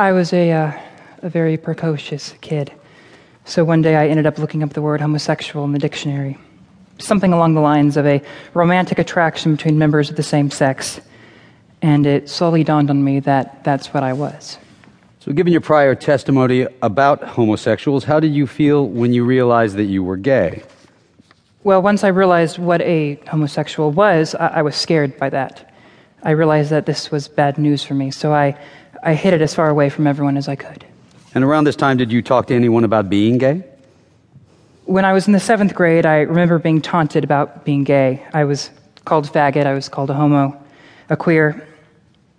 I was a, uh, a very precocious kid. So one day I ended up looking up the word homosexual in the dictionary. Something along the lines of a romantic attraction between members of the same sex. And it slowly dawned on me that that's what I was. So, given your prior testimony about homosexuals, how did you feel when you realized that you were gay? Well, once I realized what a homosexual was, I, I was scared by that. I realized that this was bad news for me, so I, I hid it as far away from everyone as I could. And around this time, did you talk to anyone about being gay? When I was in the seventh grade, I remember being taunted about being gay. I was called faggot, I was called a homo, a queer.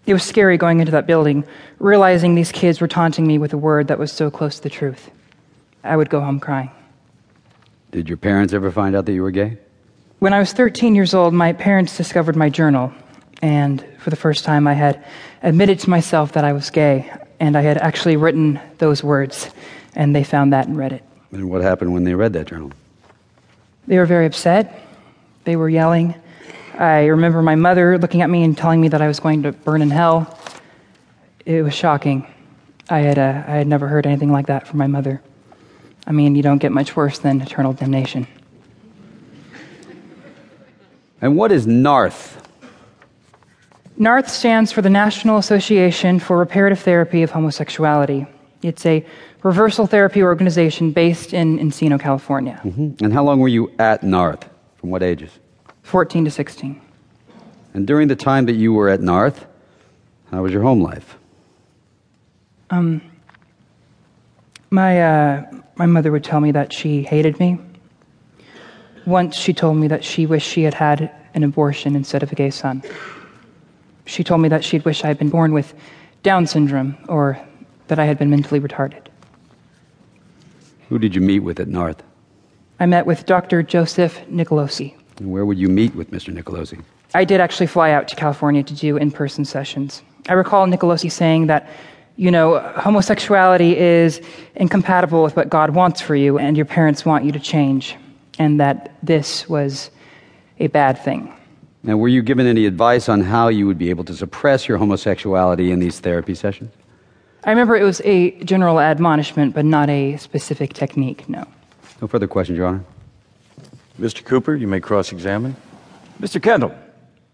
It was scary going into that building, realizing these kids were taunting me with a word that was so close to the truth. I would go home crying. Did your parents ever find out that you were gay? When I was 13 years old, my parents discovered my journal, and for the first time, I had admitted to myself that I was gay and I had actually written those words, and they found that and read it. And what happened when they read that journal? They were very upset. They were yelling. I remember my mother looking at me and telling me that I was going to burn in hell. It was shocking. I had, uh, I had never heard anything like that from my mother. I mean, you don't get much worse than eternal damnation. And what is NARTH? NARTH stands for the National Association for Reparative Therapy of Homosexuality. It's a reversal therapy organization based in Encino, California. Mm-hmm. And how long were you at NARTH? From what ages? 14 to 16. And during the time that you were at NARTH, how was your home life? Um, my, uh, my mother would tell me that she hated me. Once she told me that she wished she had had an abortion instead of a gay son. She told me that she'd wish I had been born with Down syndrome or that I had been mentally retarded. Who did you meet with at NARTH? I met with Dr. Joseph Nicolosi. And where would you meet with Mr. Nicolosi? I did actually fly out to California to do in person sessions. I recall Nicolosi saying that, you know, homosexuality is incompatible with what God wants for you, and your parents want you to change, and that this was a bad thing. Now, were you given any advice on how you would be able to suppress your homosexuality in these therapy sessions? I remember it was a general admonishment, but not a specific technique, no. No further questions, Your Honor. Mr. Cooper, you may cross examine. Mr. Kendall,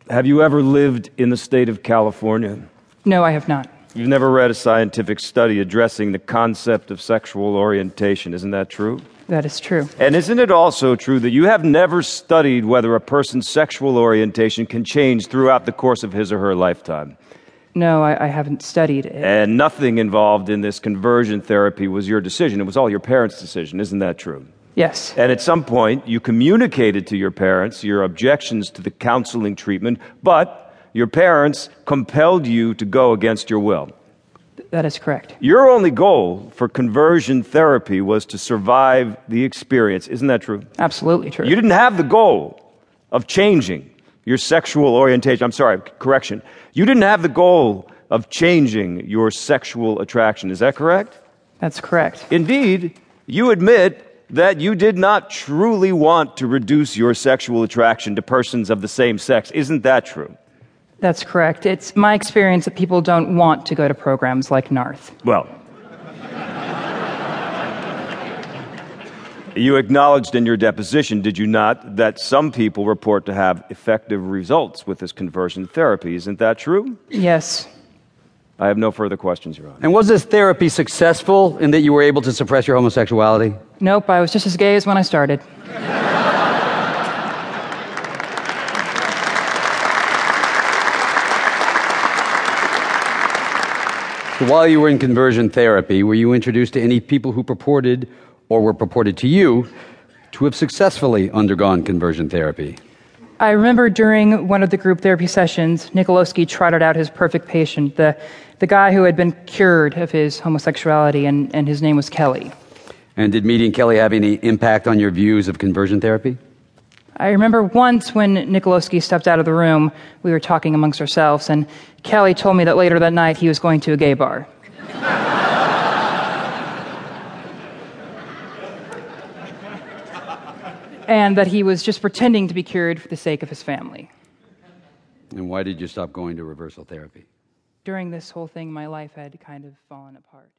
have you ever lived in the state of California? No, I have not. You've never read a scientific study addressing the concept of sexual orientation, isn't that true? That is true. And isn't it also true that you have never studied whether a person's sexual orientation can change throughout the course of his or her lifetime? No, I, I, haven't studied it. And nothing involved in this conversion therapy was your decision. It was all your parents' decision. Isn't that true? Yes. And at some point, you communicated to your parents your objections to the counseling treatment, but your parents compelled you to go against your will. That is correct. Your only goal for conversion therapy was to survive the experience. Isn't that true? Absolutely true. You didn't have the goal of changing your sexual orientation. I'm sorry, correction. You didn't have the goal of changing your sexual attraction. Is that correct? That's correct. Indeed, you admit that you did not truly want to reduce your sexual attraction to persons of the same sex. Isn't that true? That's correct. It's my experience that people don't want to go to programs like NARTH. Well, you acknowledged in your deposition, did you not, that some people report to have effective results with this conversion therapy. Isn't that true? Yes. I have no further questions, Your Honor. And was this therapy successful in that you were able to suppress your homosexuality? Nope, I was just as gay as when I started. So while you were in conversion therapy, were you introduced to any people who purported or were purported to you to have successfully undergone conversion therapy? I remember during one of the group therapy sessions, Nicolosi trotted out his perfect patient, the, the guy who had been cured of his homosexuality, and, and his name was Kelly. And did meeting Kelly have any impact on your views of conversion therapy? I remember once when Nicolosi stepped out of the room, we were talking amongst ourselves, and Kelly told me that later that night he was going to a gay bar. and that he was just pretending to be cured for the sake of his family. And why did you stop going to reversal therapy? during this whole thing, my life had kind of fallen apart.